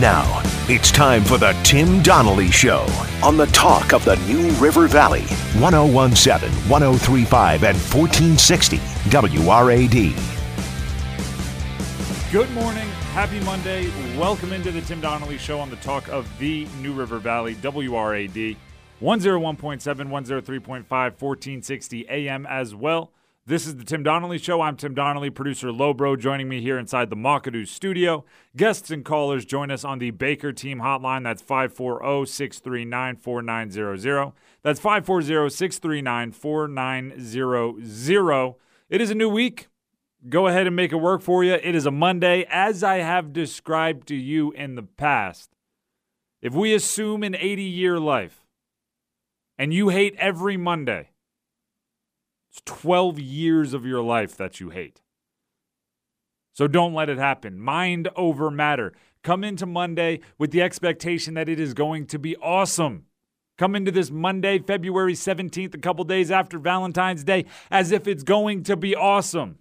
Now, it's time for the Tim Donnelly Show on the talk of the New River Valley, 1017, 1035, and 1460 WRAD. Good morning. Happy Monday. Welcome into the Tim Donnelly Show on the talk of the New River Valley, WRAD, 101.7, 103.5, 1460 AM as well. This is the Tim Donnelly Show. I'm Tim Donnelly, producer Lobro, joining me here inside the Mockadoo studio. Guests and callers join us on the Baker Team Hotline. That's 540 639 4900. That's 540 639 4900. It is a new week. Go ahead and make it work for you. It is a Monday, as I have described to you in the past. If we assume an 80 year life and you hate every Monday, it's 12 years of your life that you hate. So don't let it happen. Mind over matter. Come into Monday with the expectation that it is going to be awesome. Come into this Monday, February 17th, a couple days after Valentine's Day, as if it's going to be awesome.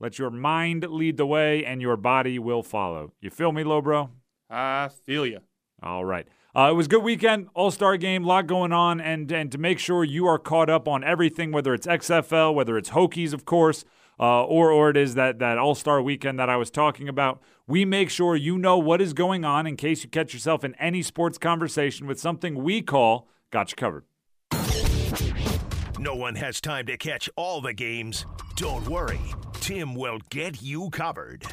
Let your mind lead the way and your body will follow. You feel me, Lobro? I feel you. All right. Uh, it was a good weekend, All Star game, a lot going on, and and to make sure you are caught up on everything, whether it's XFL, whether it's Hokies, of course, uh, or or it is that that All Star weekend that I was talking about. We make sure you know what is going on in case you catch yourself in any sports conversation with something we call "Got You Covered." No one has time to catch all the games. Don't worry, Tim will get you covered.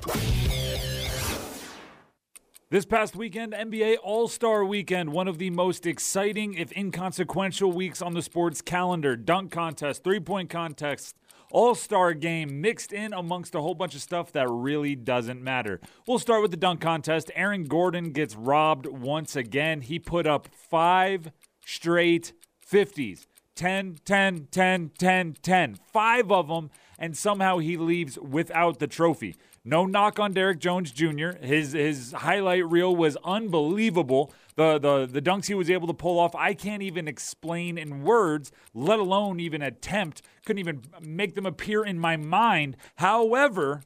This past weekend, NBA All Star Weekend, one of the most exciting, if inconsequential, weeks on the sports calendar. Dunk contest, three point contest, All Star game mixed in amongst a whole bunch of stuff that really doesn't matter. We'll start with the dunk contest. Aaron Gordon gets robbed once again. He put up five straight 50s 10, 10, 10, 10, 10. Five of them, and somehow he leaves without the trophy. No knock on Derrick Jones Jr. His his highlight reel was unbelievable. The the the dunks he was able to pull off, I can't even explain in words, let alone even attempt. Couldn't even make them appear in my mind. However,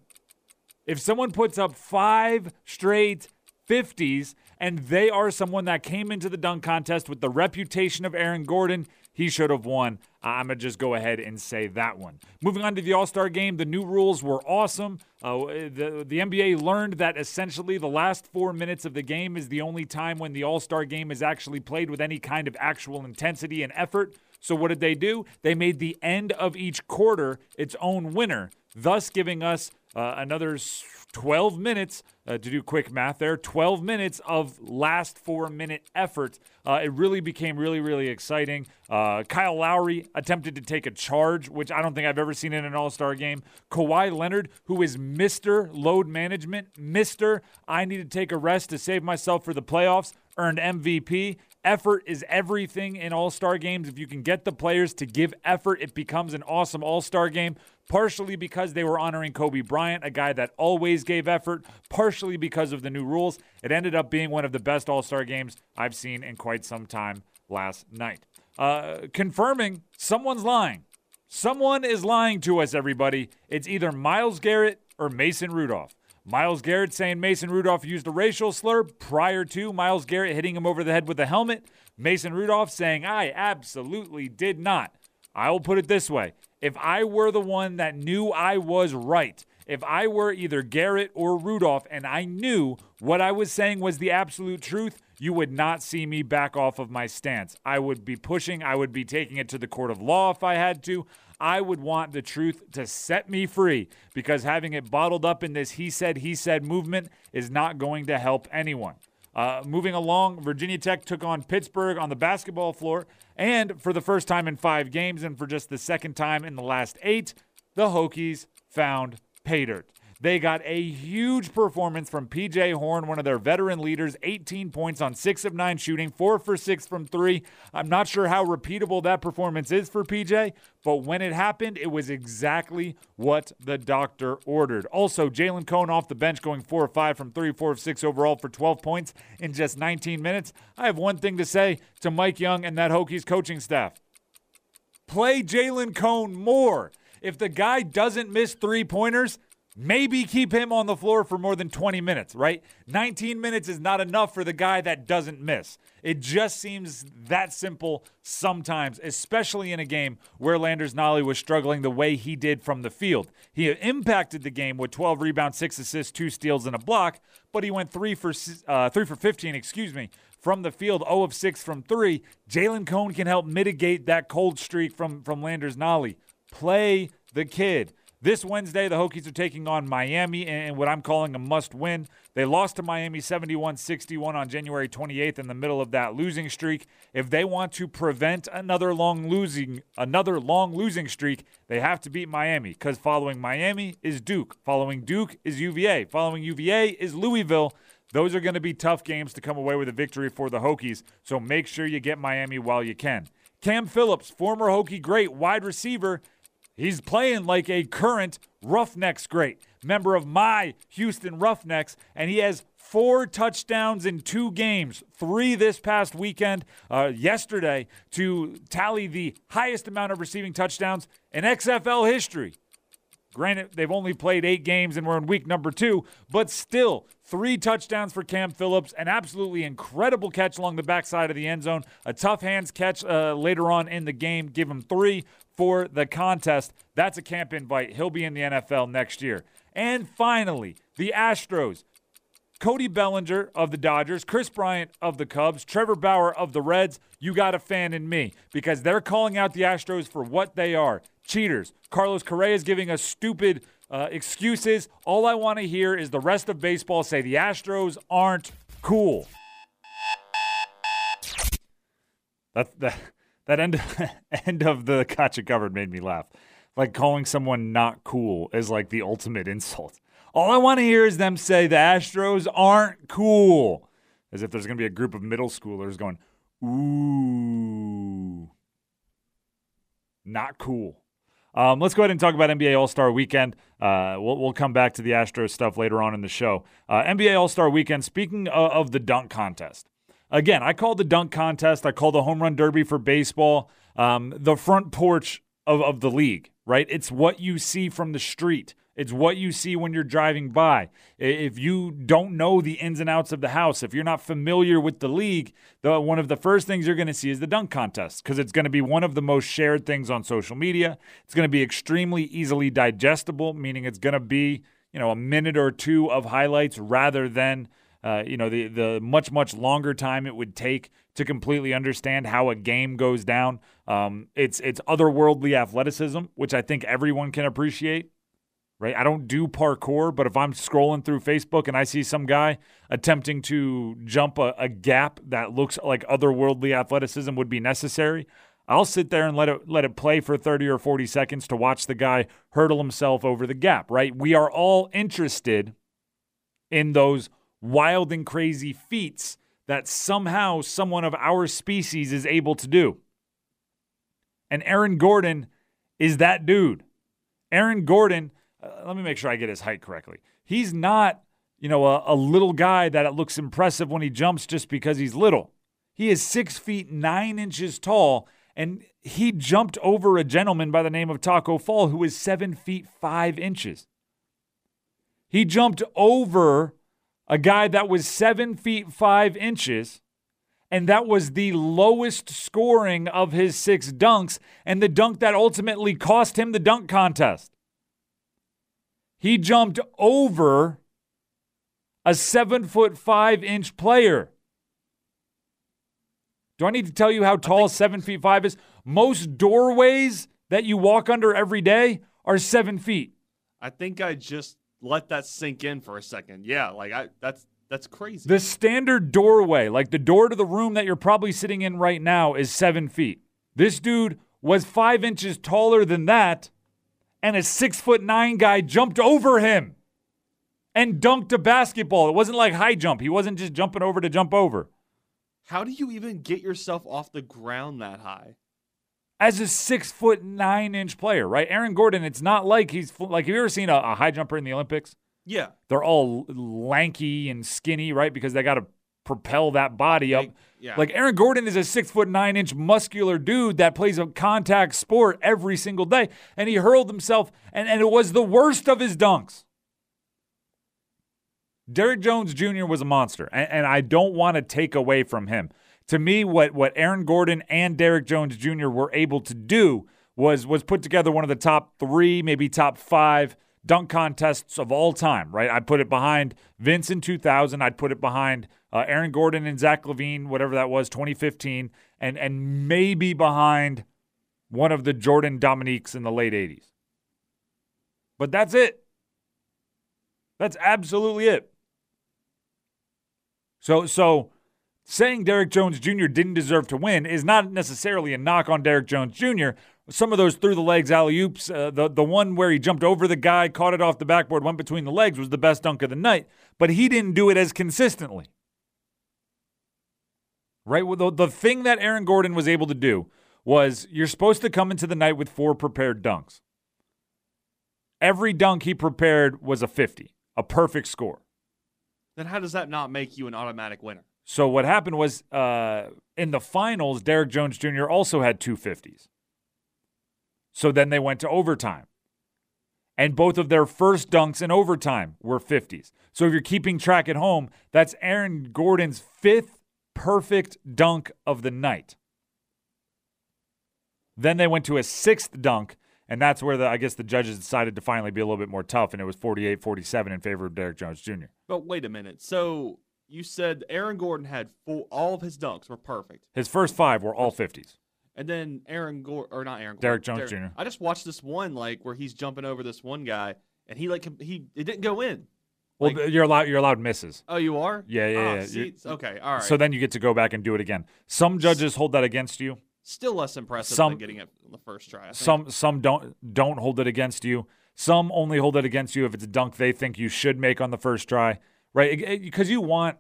if someone puts up five straight 50s and they are someone that came into the dunk contest with the reputation of Aaron Gordon, he should have won. I'm going to just go ahead and say that one. Moving on to the All Star game, the new rules were awesome. Uh, the, the NBA learned that essentially the last four minutes of the game is the only time when the All Star game is actually played with any kind of actual intensity and effort. So, what did they do? They made the end of each quarter its own winner, thus giving us uh, another 12 minutes uh, to do quick math there. 12 minutes of last four minute effort. Uh, it really became really really exciting. Uh, kyle lowry attempted to take a charge which i don't think i've ever seen in an all-star game. Kawhi leonard who is mr load management mr i need to take a rest to save myself for the playoffs earned mvp Effort is everything in all star games. If you can get the players to give effort, it becomes an awesome all star game. Partially because they were honoring Kobe Bryant, a guy that always gave effort, partially because of the new rules. It ended up being one of the best all star games I've seen in quite some time last night. Uh, confirming someone's lying. Someone is lying to us, everybody. It's either Myles Garrett or Mason Rudolph. Myles Garrett saying Mason Rudolph used a racial slur prior to Myles Garrett hitting him over the head with a helmet. Mason Rudolph saying, I absolutely did not. I will put it this way if I were the one that knew I was right, if I were either Garrett or Rudolph and I knew what I was saying was the absolute truth, you would not see me back off of my stance. I would be pushing, I would be taking it to the court of law if I had to. I would want the truth to set me free because having it bottled up in this he said, he said movement is not going to help anyone. Uh, moving along, Virginia Tech took on Pittsburgh on the basketball floor, and for the first time in five games and for just the second time in the last eight, the Hokies found pay dirt. They got a huge performance from PJ Horne, one of their veteran leaders, 18 points on 6 of 9 shooting, 4 for 6 from 3. I'm not sure how repeatable that performance is for PJ, but when it happened, it was exactly what the doctor ordered. Also, Jalen Cone off the bench going 4 of 5 from 3, 4 of 6 overall for 12 points in just 19 minutes. I have one thing to say to Mike Young and that Hokies coaching staff play Jalen Cone more. If the guy doesn't miss three pointers, maybe keep him on the floor for more than 20 minutes, right? 19 minutes is not enough for the guy that doesn't miss. It just seems that simple sometimes, especially in a game where Landers Nolley was struggling the way he did from the field. He impacted the game with 12 rebounds, 6 assists, 2 steals, and a block, but he went 3 for uh, 3 for 15, excuse me, from the field, 0 of 6 from 3. Jalen Cone can help mitigate that cold streak from, from Landers Nolley. Play the kid. This Wednesday, the Hokies are taking on Miami in what I'm calling a must win. They lost to Miami 71 61 on January 28th in the middle of that losing streak. If they want to prevent another long losing another long losing streak, they have to beat Miami because following Miami is Duke. Following Duke is UVA. Following UVA is Louisville. Those are going to be tough games to come away with a victory for the Hokies, so make sure you get Miami while you can. Cam Phillips, former Hokie great wide receiver, He's playing like a current Roughnecks great, member of my Houston Roughnecks, and he has four touchdowns in two games, three this past weekend, uh, yesterday, to tally the highest amount of receiving touchdowns in XFL history. Granted, they've only played eight games and we're in week number two, but still, three touchdowns for Cam Phillips, an absolutely incredible catch along the backside of the end zone, a tough hands catch uh, later on in the game, give him three for the contest. That's a camp invite. He'll be in the NFL next year. And finally, the Astros. Cody Bellinger of the Dodgers, Kris Bryant of the Cubs, Trevor Bauer of the Reds. You got a fan in me because they're calling out the Astros for what they are cheaters. Carlos Correa is giving us stupid uh, excuses. All I want to hear is the rest of baseball say the Astros aren't cool. That's that. That end end of the gotcha covered made me laugh. Like calling someone not cool is like the ultimate insult. All I want to hear is them say the Astros aren't cool. As if there's going to be a group of middle schoolers going, ooh, not cool. Um, let's go ahead and talk about NBA All Star Weekend. Uh, we'll, we'll come back to the Astros stuff later on in the show. Uh, NBA All Star Weekend, speaking of, of the dunk contest, Again, I call the dunk contest, I call the home run derby for baseball um, the front porch of, of the league, right? It's what you see from the street. It's what you see when you're driving by. If you don't know the ins and outs of the house, if you're not familiar with the league, the, one of the first things you're going to see is the dunk contest because it's going to be one of the most shared things on social media. It's going to be extremely easily digestible, meaning it's going to be you know a minute or two of highlights rather than uh, you know, the the much much longer time it would take to completely understand how a game goes down. Um, it's it's otherworldly athleticism, which I think everyone can appreciate. Right? I don't do parkour, but if I'm scrolling through Facebook and I see some guy attempting to jump a, a gap that looks like otherworldly athleticism would be necessary, I'll sit there and let it let it play for 30 or 40 seconds to watch the guy hurdle himself over the gap, right? We are all interested in those wild and crazy feats that somehow someone of our species is able to do. And Aaron Gordon is that dude. Aaron Gordon, uh, let me make sure I get his height correctly. He's not, you know, a, a little guy that it looks impressive when he jumps just because he's little. He is six feet nine inches tall, and he jumped over a gentleman by the name of Tacko Fall, who is seven feet five inches. He jumped over a guy that was seven feet five inches, and that was the lowest scoring of his six dunks, and the dunk that ultimately cost him the dunk contest. He jumped over a seven foot five inch player. Do I need to tell you how tall think- seven feet five is? Most doorways that you walk under every day are seven feet. I think I just let that sink in for a second. Yeah, like I that's that's crazy. The standard doorway, like the door to the room that you're probably sitting in right now, is seven feet. This dude was five inches taller than that, and a six foot nine guy jumped over him and dunked a basketball. It wasn't like high jump. He wasn't just jumping over to jump over. How do you even get yourself off the ground that high? As a six foot nine inch player, right? Aaron Gordon, it's not like he's like, have you ever seen a, a high jumper in the Olympics? Yeah. They're all lanky and skinny, right? Because they got to propel that body up. Like, yeah. like Aaron Gordon is a six foot nine inch muscular dude that plays a contact sport every single day. And he hurled himself, and, and it was the worst of his dunks. Derrick Jones Jr. was a monster, and, and I don't want to take away from him. To me, what what Aaron Gordon and Derrick Jones Jr. were able to do was was put together one of the top three, maybe top five dunk contests of all time. Right? I put it behind Vince in 2000. I'd put it behind uh, Aaron Gordon and Zach LaVine, whatever that was, 2015, and and maybe behind one of the Jordan Dominiques in the late 80s. But that's it. That's absolutely it. So so saying Derrick Jones Jr. didn't deserve to win is not necessarily a knock on Derrick Jones Jr. Some of those through the legs alley oops, uh, the the one where he jumped over the guy, caught it off the backboard, went between the legs was the best dunk of the night. But he didn't do it as consistently. Right, the, the thing that Aaron Gordon was able to do was you're supposed to come into the night with four prepared dunks. Every dunk he prepared was a 50, a perfect score. Then how does that not make you an automatic winner? So what happened was uh, in the finals, Derrick Jones Jr. also had two 50s. So then they went to overtime. And both of their first dunks in overtime were 50s. So if you're keeping track at home, that's Aaron Gordon's fifth perfect dunk of the night. Then they went to a sixth dunk, and that's where the I guess the judges decided to finally be a little bit more tough, and it was 48-47 in favor of Derrick Jones Jr. But wait a minute. So you said Aaron Gordon had full, all of his dunks were perfect, His first five were all 50s. and then Aaron Gordon or not Aaron Gordon, Derrick Jones Jr.. I just watched this one like where he's jumping over this one guy, and he like he it didn't go in. Well, Like- you're allowed you're allowed misses. Oh, you are? Yeah, yeah, Ah, yeah. see, okay, all right. So then you get to go back and do it again. Some judges hold that against you. Still less impressive Some- than getting it on the first try. I think. Some some don't don't hold it against you. Some only hold it against you if it's a dunk they think you should make on the first try, right? Because you want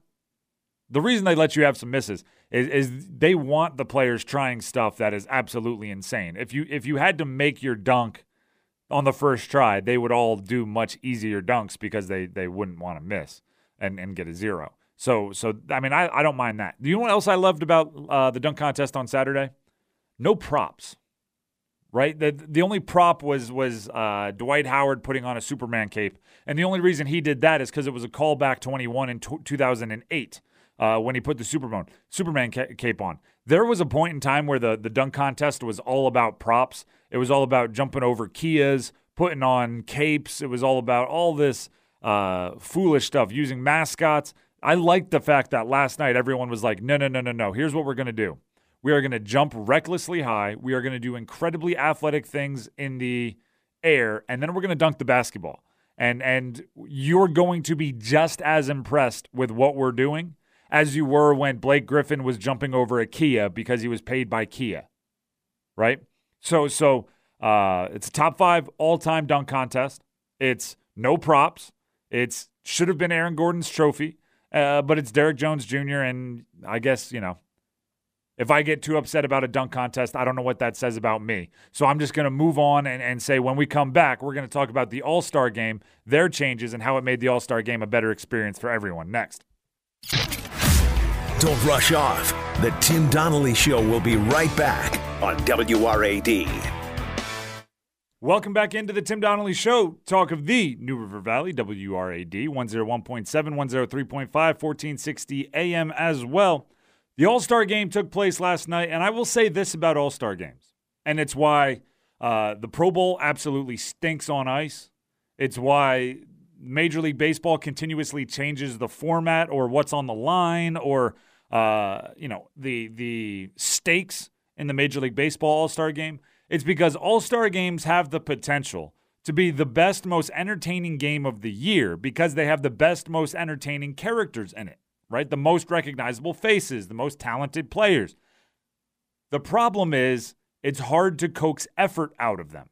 the reason they let you have some misses is, is they want the players trying stuff that is absolutely insane. If you if you had to make your dunk on the first try, they would all do much easier dunks because they they wouldn't want to miss and and get a zero. So so I mean I, I don't mind that. You know what else I loved about uh, the dunk contest on Saturday? No props right? The the only prop was was uh, Dwight Howard putting on a Superman cape, and the only reason he did that is because it was a callback to when he won in t- 2008 uh, when he put the Superman Superman ca- cape on. There was a point in time where the the dunk contest was all about props. It was all about jumping over Kias, putting on capes. It was all about all this uh, foolish stuff using mascots. I liked the fact that last night everyone was like, no, no, no, no, no. Here's what we're to do. We are going to jump recklessly high. We are going to do incredibly athletic things in the air, and then we're going to dunk the basketball. And and you're going to be just as impressed with what we're doing as you were when Blake Griffin was jumping over a Kia because he was paid by Kia. Right? So so uh, it's a top five all time dunk contest. It's no props. It's should have been Aaron Gordon's trophy, uh, but it's Derrick Jones Jr. And I guess you know if I get too upset about a dunk contest, I don't know what that says about me. So I'm just going to move on and, and say when we come back, we're going to talk about the All Star game, their changes, and how it made the All Star game a better experience for everyone. Next. Don't rush off. The Tim Donnelly Show will be right back on WRAD. Welcome back into the Tim Donnelly Show. Talk of the New River Valley, WRAD, 101.7, 103.5, 1460 AM as well. The All Star game took place last night, and I will say this about All Star games, and it's why uh, the Pro Bowl absolutely stinks on ice. It's why Major League Baseball continuously changes the format or what's on the line or uh, you know the the stakes in the Major League Baseball All Star game. It's because All Star games have the potential to be the best, most entertaining game of the year because they have the best, most entertaining characters in it right? The most recognizable faces, the most talented players. The problem is it's hard to coax effort out of them,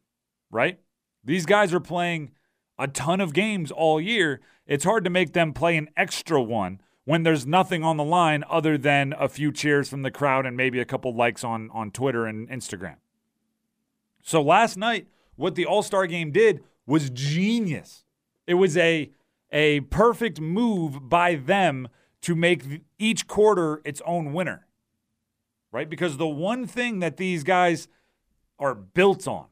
right? These guys are playing a ton of games all year. It's hard to make them play an extra one when there's nothing on the line other than a few cheers from the crowd and maybe a couple likes on, on Twitter and Instagram. So last night, what the All Star game did was genius. It was a, a perfect move by them to make each quarter its own winner, right? Because the one thing that these guys are built on,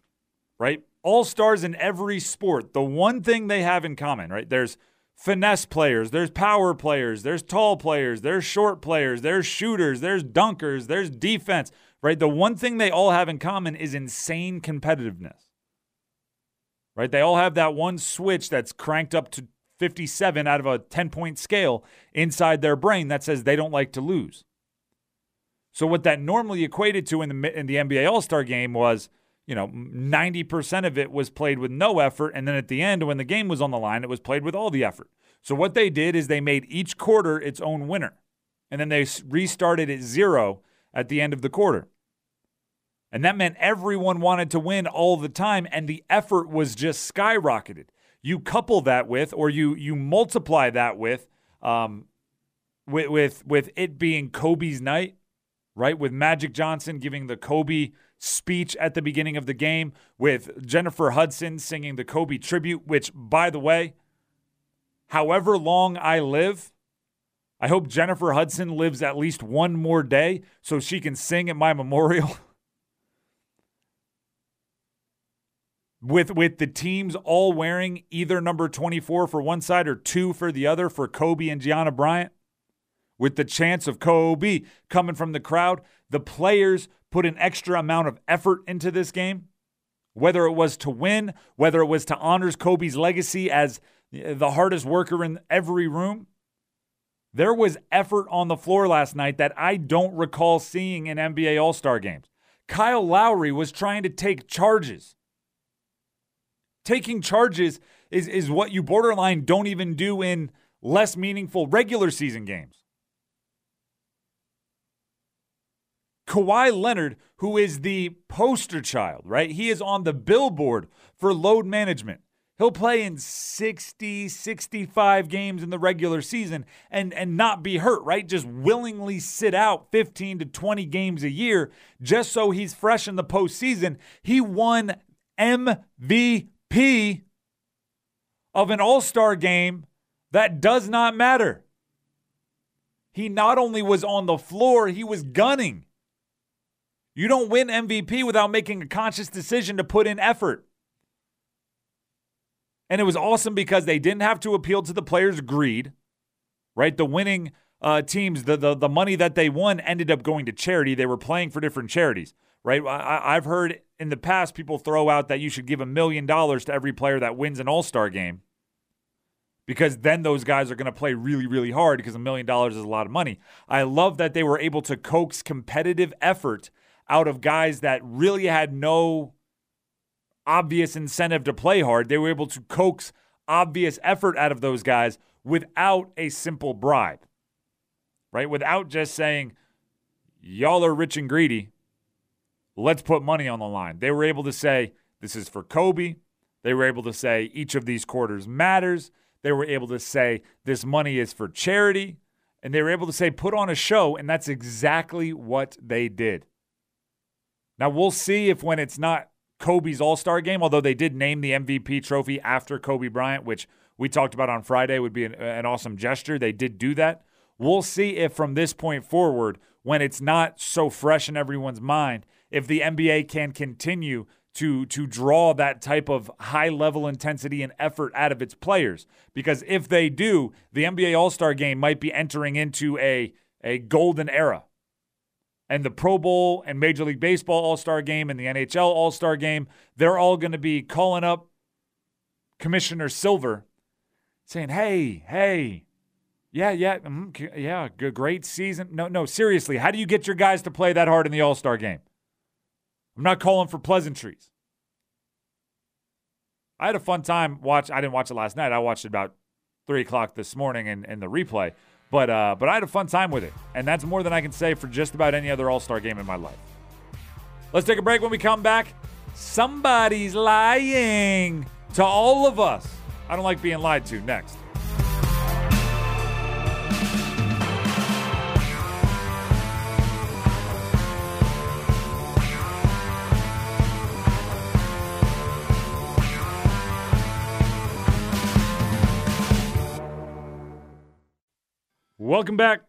right? All stars in every sport, the one thing they have in common, right? There's finesse players, there's power players, there's tall players, there's short players, there's shooters, there's dunkers, there's defense, right? The one thing they all have in common is insane competitiveness. Right? They all have that one switch that's cranked up to 57 out of a 10 point scale inside their brain that says they don't like to lose. So what that normally equated to in the in the NBA All-Star game was, you know, 90% of it was played with no effort and then at the end when the game was on the line it was played with all the effort. So what they did is they made each quarter its own winner. And then they restarted at 0 at the end of the quarter. And that meant everyone wanted to win all the time and the effort was just skyrocketed. You couple that with or you you multiply that with um with with, with it being Kobe's night right? With Magic Johnson giving the Kobe speech at the beginning of the game, with Jennifer Hudson singing the Kobe tribute, which, by the way, however long I live, I hope Jennifer Hudson lives at least one more day so she can sing at my memorial. with with the teams all wearing either number 24 for one side or 2 for the other for Kobe and Gianna Bryant with the chance of Kobe coming from the crowd. The players put an extra amount of effort into this game, whether it was to win, whether it was to honor Kobe's legacy as eh, the hardest worker in every room. There was effort on the floor last night that I don't recall seeing in NBA All Star games. Kyle Lowry was trying to take charges. Taking charges is, is what you borderline don't even do in less meaningful regular season games. Kawhi Leonard, who is the poster child, right? He is on the billboard for load management. He'll play in 60, 65 games in the regular season and, and not be hurt, right? Just willingly sit out 15 to 20 games a year just so he's fresh in the postseason. He won MVP of an all star game that does not matter. He not only was on the floor, he was gunning. You don't win MVP without making a conscious decision to put in effort. And it was awesome because they didn't have to appeal to the players' greed, right? The winning uh, teams, the, the the money that they won ended up going to charity. They were playing for different charities, right? I, I've heard in the past people throw out that you should give a million dollars to every player that wins an All Star game because then those guys are going to play really, really hard because a million dollars is a lot of money. I love that they were able to coax competitive effort out of guys that really had no obvious incentive to play hard. They were able to coax obvious effort out of those guys without a simple bribe, right? Without just saying, y'all are rich and greedy. Let's put money on the line. They were able to say, this is for Kobe. They were able to say, each of these quarters matters. They were able to say, this money is for charity. And they were able to say, put on a show. And that's exactly what they did. Now we'll see if when it's not Kobe's All Star game, although they did name the MVP trophy after Kobe Bryant, which we talked about on Friday would be an, an awesome gesture. They did do that. We'll see if from this point forward, when it's not so fresh in everyone's mind, if the NBA can continue to to draw that type of high level intensity and effort out of its players. Because if they do, the NBA All Star game might be entering into a a golden era and the Pro Bowl and Major League Baseball All Star game and the NHL All Star game, they're all going to be calling up Commissioner Silver saying, hey, hey, yeah, yeah, mm, yeah, good, great season. No, no, seriously, how do you get your guys to play that hard in the All Star game? I'm not calling for pleasantries. I had a fun time watch. I didn't watch it last night. I watched it about three o'clock this morning in, in the replay. But uh, but I had a fun time with it, and that's more than I can say for just about any other All Star game in my life. Let's take a break. When we come back, somebody's lying to all of us. I don't like being lied to. Next. Welcome back.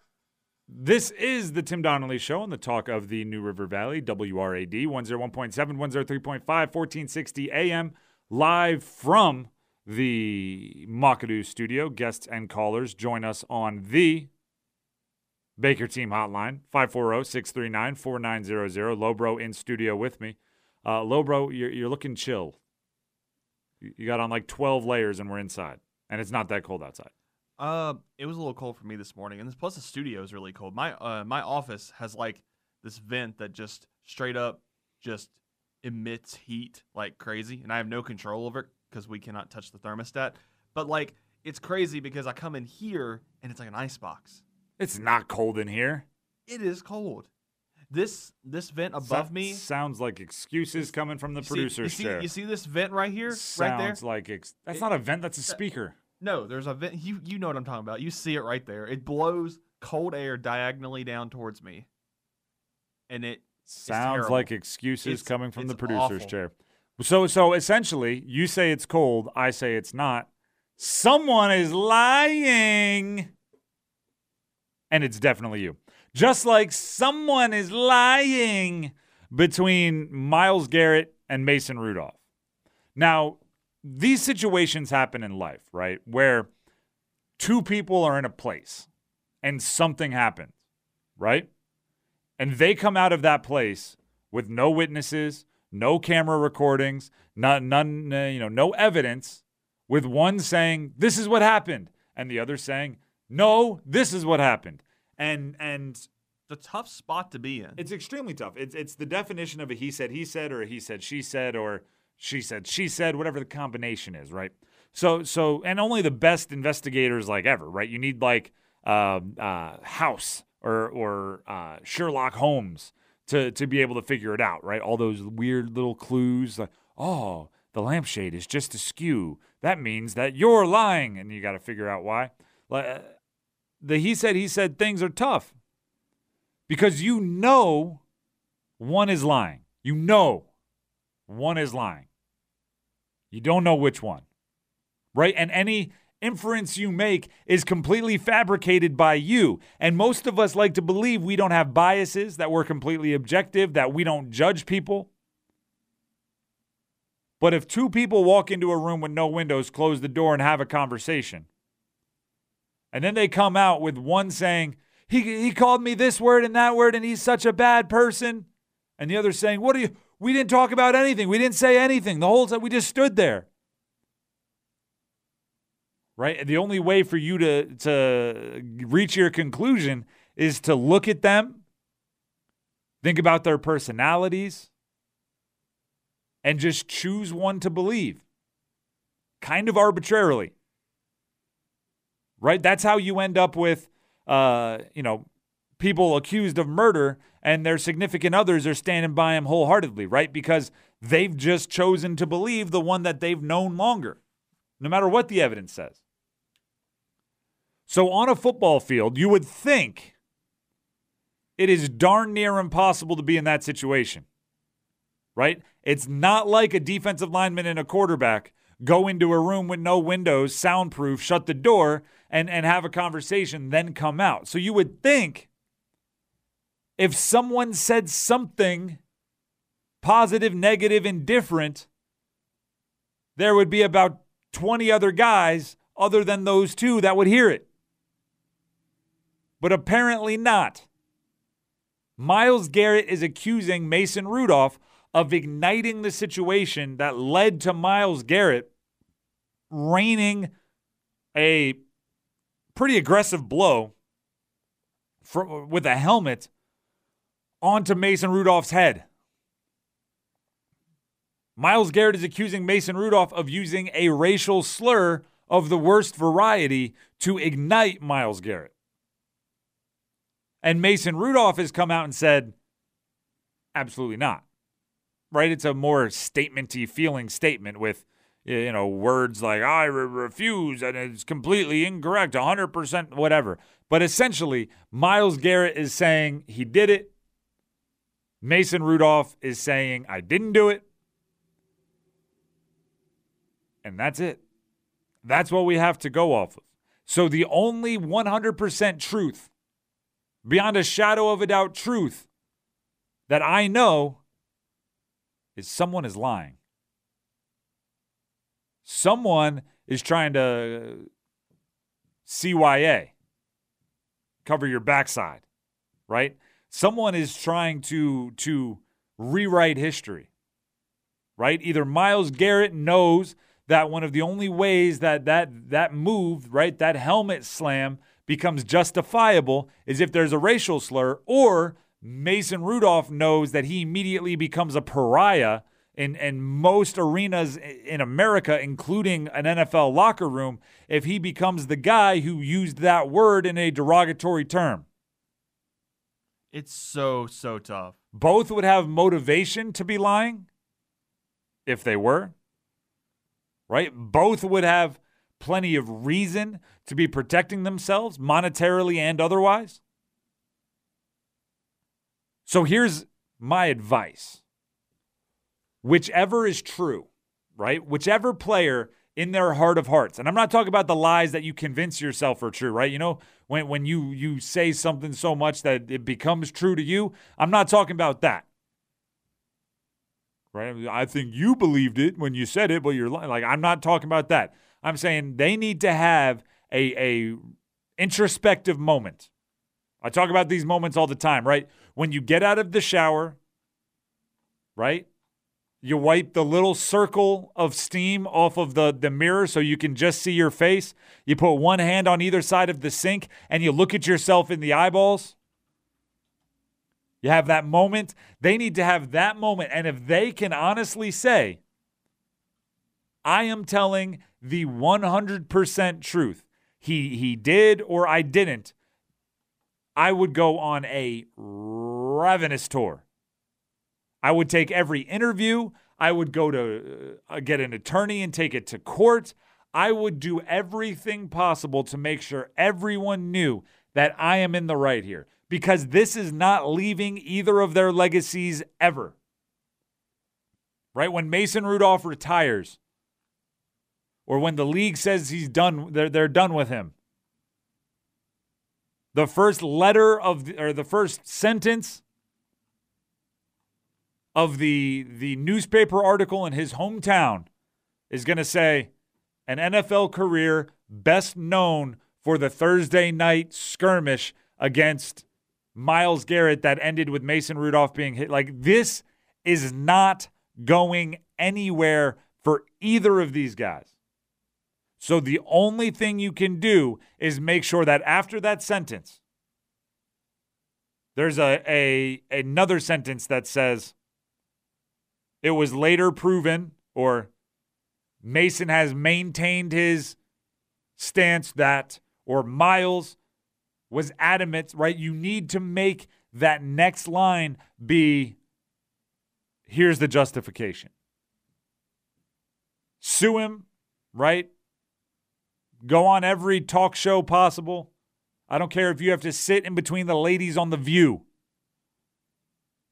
This is the Tim Donnelly Show on the talk of the New River Valley, WRAD 101.7, 103.5, 1460 AM, live from the Makadu studio. Guests and callers join us on the Baker Team Hotline, 540 639 4900. Lobro in studio with me. Uh, Lobro, you're, you're looking chill. You got on like 12 layers and we're inside, and it's not that cold outside. Uh, it was a little cold for me this morning, and this, plus the studio is really cold. My uh, my office has like this vent that just straight up just emits heat like crazy, and I have no control over it because we cannot touch the thermostat. But like, it's crazy because I come in here and it's like an ice box. It's not cold in here. It is cold. This this vent above So- me. sounds like excuses coming from the you see- producer's you see, chair. You see this vent right here, sounds right there. like ex- that's It- not a vent. That's a speaker. No, there's a vent. You you know what I'm talking about. You see it right there. It blows cold air diagonally down towards me, and it Sounds like excuses It's- coming from the producer's awful. chair. So so essentially, you say it's cold, I say it's not. Someone is lying. And it's definitely you. Just like someone is lying between Myles Garrett and Mason Rudolph. Now, these situations happen in life, right? Where two people are in a place and something happens, right? and they come out of that place with no witnesses, no camera recordings, none, none uh, you know, no evidence, with one saying this is what happened, and the other saying no, this is what happened, and and a tough spot to be in. it's extremely tough. It's it's the definition of a he said he said or a he said she said or she said she said whatever the combination is, right? So so and only the best investigators like ever, right? You need like uh, uh, House or or uh, Sherlock Holmes to to be able to figure it out, right? All those weird little clues like oh the lampshade is just askew. That means that you're lying, and you got to figure out why. Like, uh, The he said he said things are tough because you know one is lying. You know one is lying. You don't know which one. Right? And any inference you make is completely fabricated by you. And most of us like to believe we don't have biases, that we're completely objective, that we don't judge people. But if two people walk into a room with no windows, close the door, and have a conversation, and then they come out with one saying, he, he called me this word and that word, and he's such a bad person. And the other saying, What are you? We didn't talk about anything. We didn't say anything. The whole time we just stood there. Right? The only way for you to, to reach your conclusion is to look at them, think about their personalities, and just choose one to believe. Kind of arbitrarily right? That's how you end up with, uh, you know, people accused of murder and their significant others are standing by them wholeheartedly, right? Because they've just chosen to believe the one that they've known longer, no matter what the evidence says. So on a football field, you would think it is darn near impossible to be in that situation, right? It's not like a defensive lineman and a quarterback go into a room with no windows, soundproof, shut the door, and, and have a conversation, then come out. So you would think if someone said something positive, negative, indifferent, there would be about 20 other guys other than those two that would hear it. But apparently not. Myles Garrett is accusing Mason Rudolph of igniting the situation that led to Myles Garrett raining a pretty aggressive blow for, with a helmet onto Mason Rudolph's head. Myles Garrett is accusing Mason Rudolph of using a racial slur of the worst variety to ignite Myles Garrett. And Mason Rudolph has come out and said, absolutely not. Right? It's a more statementy feeling statement with you know words like I re- refuse and it's completely incorrect, 100% whatever. But essentially, Myles Garrett is saying he did it. Mason Rudolph is saying I didn't do it. And that's it. That's what we have to go off of. So the only 100% truth, beyond a shadow of a doubt truth, that I know is someone is lying. someone is trying to CYA, cover your backside, right? Someone is trying to to rewrite history, right? Either Myles Garrett knows that one of the only ways that that that move, right, that helmet slam becomes justifiable is if there's a racial slur, or Mason Rudolph knows that he immediately becomes a pariah in, in most arenas in America, including an NFL locker room, if he becomes the guy who used that word in a derogatory term. It's so, so tough. Both would have motivation to be lying if they were, right? Both would have plenty of reason to be protecting themselves monetarily and otherwise. So here's my advice whichever is true, right? Whichever player in their heart of hearts. And I'm not talking about the lies that you convince yourself are true, right? You know, when when you you say something so much that it becomes true to you, I'm not talking about that. Right? I think you believed it when you said it, but you're like I'm not talking about that. I'm saying they need to have a a introspective moment. I talk about these moments all the time, right? When you get out of the shower, right? You wipe the little circle of steam off of the, the mirror so you can just see your face. You put one hand on either side of the sink and you look at yourself in the eyeballs. You have that moment. They need to have that moment. And if they can honestly say, I am telling the 100% truth, he, he did or I didn't, I would go on a ravenous tour. I would take every interview. I would go to uh, get an attorney and take it to court. I would do everything possible to make sure everyone knew that I am in the right here because this is not leaving either of their legacies ever. Right? When Mason Rudolph retires, or when the league says he's done, they're, they're done with him. The first letter of, the, or the first sentence of the the newspaper article in his hometown is going to say an NFL career best known for the Thursday night skirmish against Myles Garrett that ended with Mason Rudolph being hit. Like this is not going anywhere for either of these guys. So the only thing you can do is make sure that after that sentence, there's a, a another sentence that says it was later proven, or Mason has maintained his stance that, or Myles was adamant, right? You need to make that next line be here's the justification. Sue him, right? Go on every talk show possible. I don't care if you have to sit in between the ladies on The View.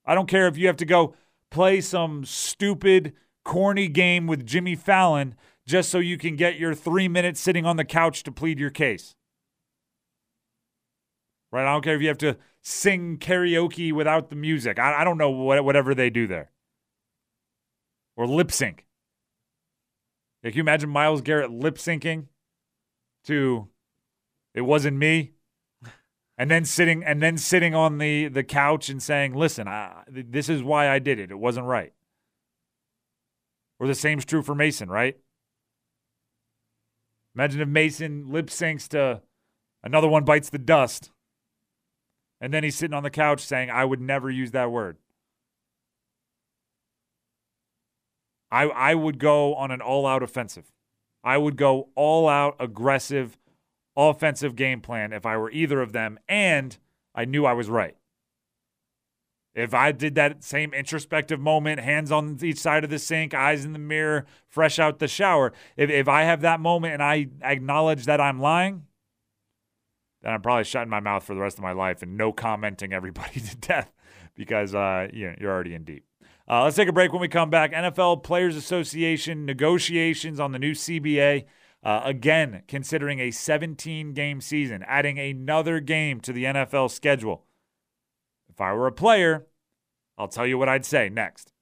I don't care if you have to go, play some stupid, corny game with Jimmy Fallon just so you can get your three minutes sitting on the couch to plead your case. Right? I don't care if you have to sing karaoke without the music. I, I don't know what, whatever they do there. Or lip sync. Can you imagine Myles Garrett lip syncing to It Wasn't Me? And then sitting and then sitting on the the couch and saying, "Listen, I, this is why I did it. It wasn't right." Or the same's true for Mason, right? Imagine if Mason lip syncs to another one bites the dust, and then he's sitting on the couch saying, "I would never use that word." I I would go on an all-out offensive. I would go all-out aggressive offensive game plan if I were either of them, and I knew I was right. If I did that same introspective moment, hands on each side of the sink, eyes in the mirror, fresh out the shower, if, if I have that moment and I acknowledge that I'm lying, then I'm probably shutting my mouth for the rest of my life and no commenting everybody to death because uh, you know, you're already in deep. Uh, let's take a break when we come back. NFL Players Association negotiations on the new CBA. Uh, again, considering a 17 game season, adding another game to the NFL schedule. If I were a player, I'll tell you what I'd say next.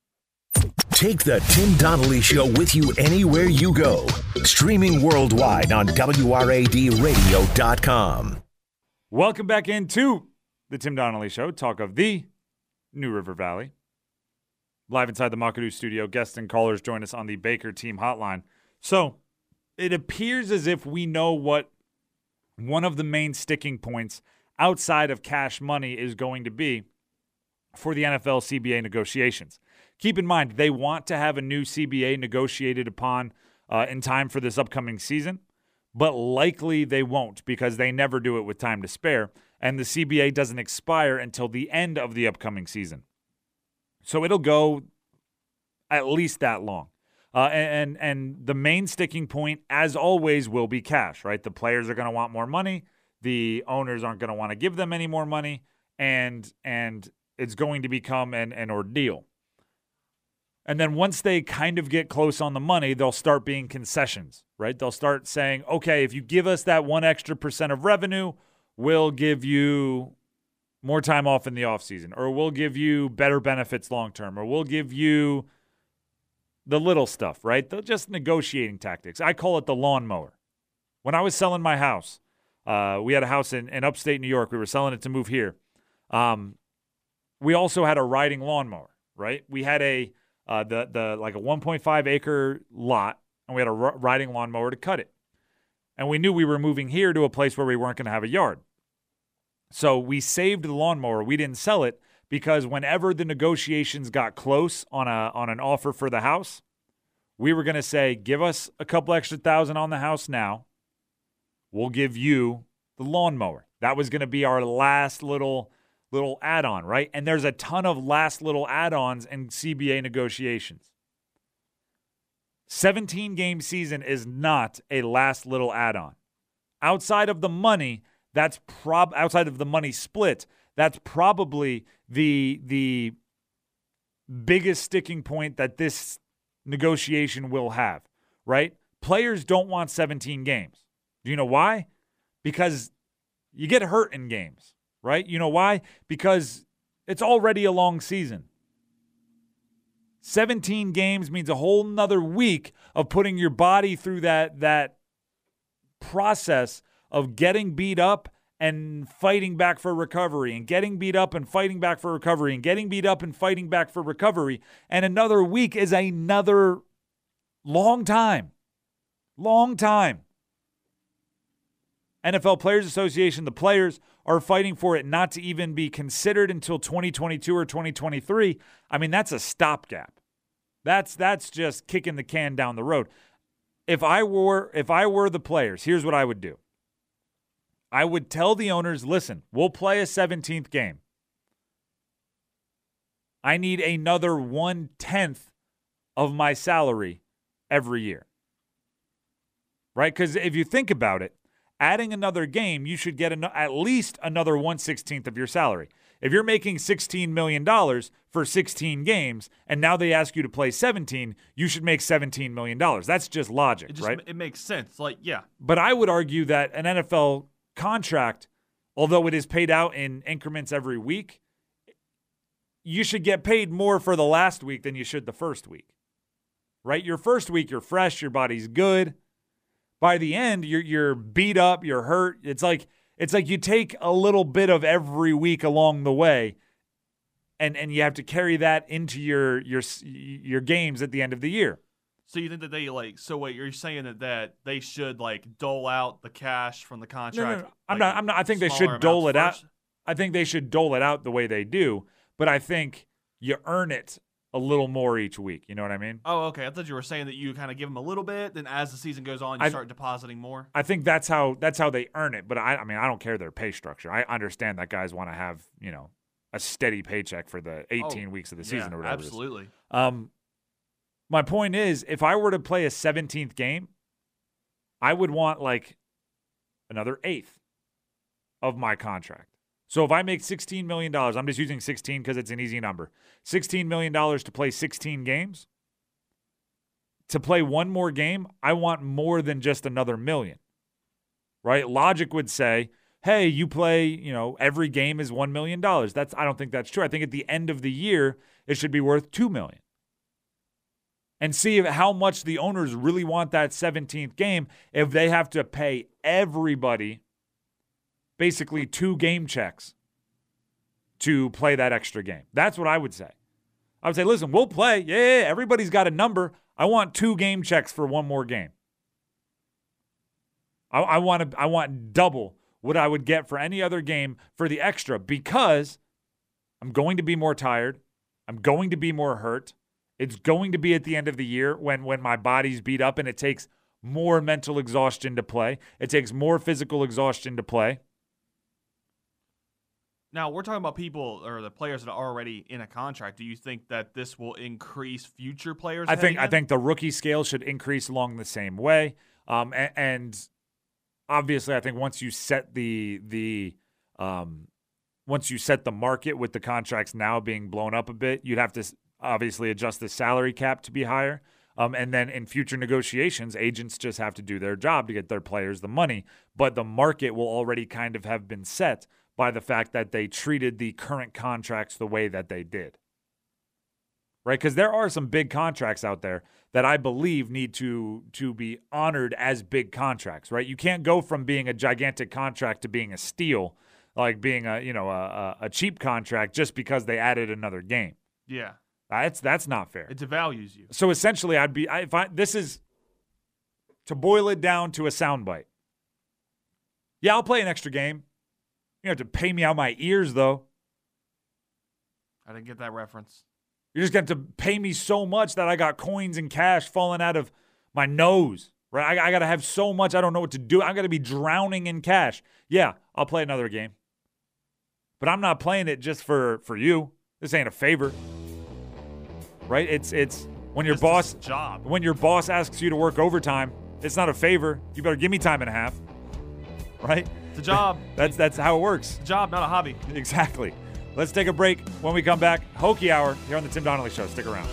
Take the Tim Donnelly Show with you anywhere you go. Streaming worldwide on WRADradio.com. Welcome back into the Tim Donnelly Show, talk of the New River Valley. Live inside the McAdoo studio, guests and callers join us on the Baker Team Hotline. So it appears as if we know what one of the main sticking points outside of cash money is going to be for the NFL CBA negotiations. Keep in mind, they want to have a new CBA negotiated upon uh, in time for this upcoming season, but likely they won't because they never do it with time to spare, and the CBA doesn't expire until the end of the upcoming season. So it'll go at least that long. Uh, and and the main sticking point, as always, will be cash. Right, the players are going to want more money. The owners aren't going to want to give them any more money, and and it's going to become an, an ordeal. And then once they kind of get close on the money, they'll start being concessions, right? They'll start saying, okay, if you give us that one extra percent of revenue, we'll give you more time off in the offseason, or we'll give you better benefits long term, or we'll give you the little stuff, right? They're just negotiating tactics. I call it the lawnmower. When I was selling my house, uh, we had a house in, in upstate New York. We were selling it to move here. Um, we also had a riding lawnmower, right? We had a uh, the the like a 1.5 acre lot, and we had a r- riding lawnmower to cut it. And we knew we were moving here to a place where we weren't going to have a yard. So we saved the lawnmower. We didn't sell it because whenever the negotiations got close on a on an offer for the house, we were going to say, "Give us a couple extra thousand on the house now. We'll give you the lawnmower." That was going to be our last little little add-on, right? And there's a ton of last little add-ons in CBA negotiations. 17 game season is not a last little add-on. Outside of the money, that's prob outside of the money split, that's probably the the biggest sticking point that this negotiation will have, right? Players don't want 17 games. Do you know why? Because you get hurt in games, right? You know why? Because it's already a long season. 17 games means a whole nother week of putting your body through that that process of getting beat up and fighting back for recovery and getting beat up and fighting back for recovery and getting beat up and fighting back for recovery. And another week is another long time. Long time. NFL Players Association, the players are fighting for it not to even be considered until 2022 or 2023. I mean, that's a stopgap. That's that's just kicking the can down the road. If I were if I were the players, here's what I would do. I would tell the owners listen, we'll play a 17th game. I need another one tenth of my salary every year. Right? Because if you think about it, adding another game, you should get an, at least another 116th of your salary. If you're making $16 million for 16 games and now they ask you to play 17, you should make $17 million. That's just logic, It just right? it makes sense. Like, yeah, But I would argue that an NFL contract, although it is paid out in increments every week, you should get paid more for the last week than you should the first week. Right? Your first week, you're fresh, your body's good. By the end, you're you're beat up, you're hurt. It's like it's like you take a little bit of every week along the way, and and you have to carry that into your your your games at the end of the year. So you think that they like? So wait, you're saying that that they should like dole out the cash from the contract? no, no. I'm like, not. I'm not. I think they should dole it amounts out. I think they should dole it out the way they do, but I think you earn it a little more each week. You know what I mean? Oh, okay. I thought you were saying that you kind of give them a little bit, then as the season goes on, you I- start depositing more. I think that's how that's how they earn it. But I, I mean, I don't care their pay structure. I understand that guys want to have you know a steady paycheck for the 18 Oh, weeks of the season yeah, or whatever. Absolutely. Um, my point is, if I were to play a 17th game, I would want like another eighth of my contract. So if I make $16 million, I'm just using 16 because it's an easy number. $16 million to play 16 games. To play one more game, I want more than just another million. Right? Logic would say, hey, you play, you know, every game is $1 million. That's I don't think that's true. I think at the end of the year, it should be worth $2 million. And see how much the owners really want that 17th game if they have to pay everybody basically two game checks to play that extra game. That's what I would say. I would say, listen, we'll play. Yeah, everybody's got a number. I want two game checks for one more game. I, I want to. I want double what I would get for any other game for the extra because I'm going to be more tired. I'm going to be more hurt. It's going to be at the end of the year when when my body's beat up and it takes more mental exhaustion to play. It takes more physical exhaustion to play. Now we're talking about people or the players that are already in a contract. Do you think that this will increase future players? I think heading I think the rookie scale should increase along the same way. Um, and, and obviously, I think once you set the the um, once you set the market with the contracts now being blown up a bit, you'd have to obviously adjust the salary cap to be higher. Um, and then in future negotiations, agents just have to do their job to get their players the money. But the market will already kind of have been set by the fact that they treated the current contracts the way that they did. Right? Because there are some big contracts out there that I believe need to to be honored as big contracts, right? You can't go from being a gigantic contract to being a steal, like being a you know a, a, a cheap contract just because they added another game. yeah, That's that's not fair. it devalues you. So essentially, I'd be I, if I this is to boil it down to a soundbite. Yeah, I'll play an extra game. You have to pay me out my ears though. I didn't get that reference. You're just going to to pay me so much that I got coins and cash falling out of my nose. Right? I, I got to have so much I don't know what to do. I'm going to be drowning in cash. Yeah, I'll play another game, but I'm not playing it just for for you. This ain't a favor. Right? It's it's when your is boss his job. when your boss asks you to work overtime. It's not a favor. You better give me time and a half. Right? It's a job. That's that's how it works. It's a job, not a hobby. Exactly. Let's take a break. When we come back, Hokie Hour here on the Tim Donnelly Show. Stick around.